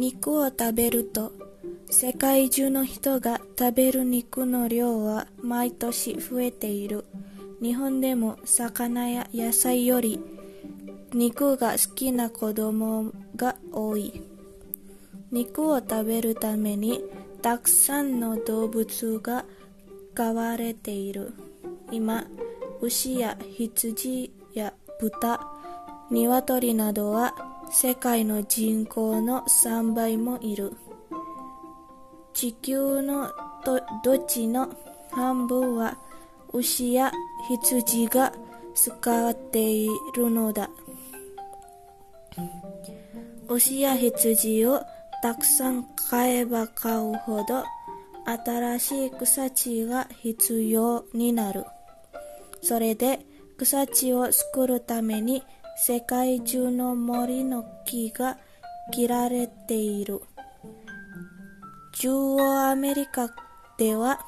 肉を食べると世界中の人が食べる肉の量は毎年増えている。日本でも魚や野菜より肉が好きな子供が多い。肉を食べるためにたくさんの動物が飼われている。今牛や羊や豚鶏などは世界の人口の3倍もいる。地球の土地の半分は牛や羊が使っているのだ。牛や羊をたくさん買えば買うほど新しい草地が必要になる。それで草地を作るために世界中の森の木が切られている。中央アメリカでは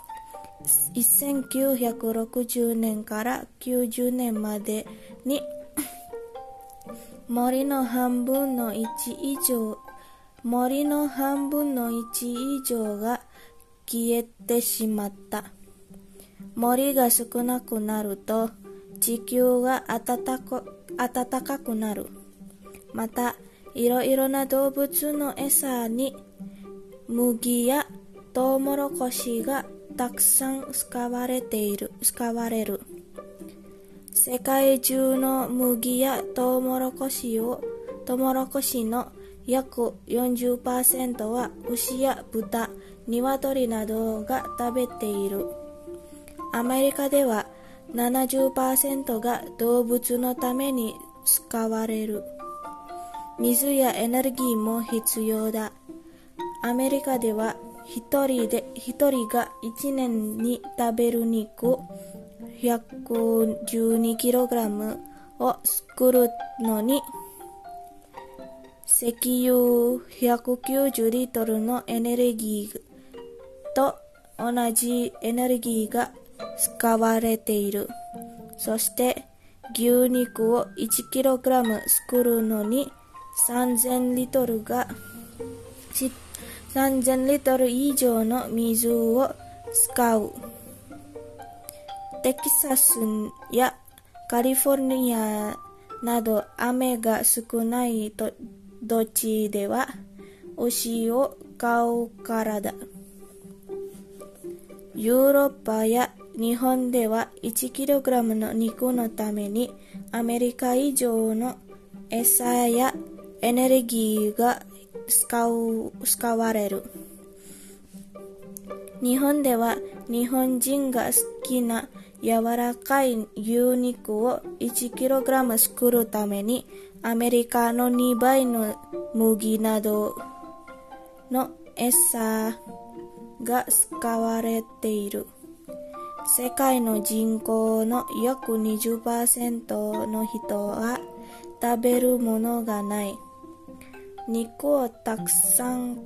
1960年から90年までに森の半分の1以上森の半分の1以上が消えてしまった。森が少なくなると地球が暖か暖かくなるまたいろいろな動物の餌に麦やトウモロコシがたくさん使われている使われる世界中の麦やトウモロコシをトウモロコシの約40%は牛や豚、鶏などが食べている。アメリカでは70%が動物のために使われる。水やエネルギーも必要だ。アメリカでは一人で一人が1年に食べる肉 112kg を作るのに石油190リットルのエネルギーと同じエネルギーが使われている。そして牛肉を 1kg 作るのに3000リットルが3000リットル以上の水を使う。テキサスやカリフォルニアなど雨が少ない土地では牛を飼うからだ。ヨーロッパや日本では 1kg の肉のためにアメリカ以上の餌やエネルギーが使う使われる。日本では日本人が好きな柔らかい牛肉を 1kg 作るためにアメリカの2倍の麦などの餌が使われている。世界の人口の約20%の人は食べるものがない。肉をたくさん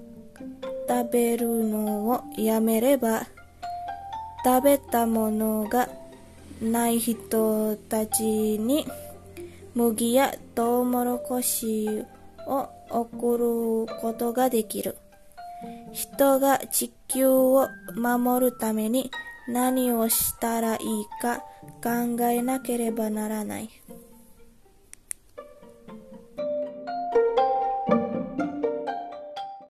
食べるのをやめれば食べたものがない人たちに麦やトウモロコシを送ることができる。人が地球を守るために何をしたらいいか考えなければならない。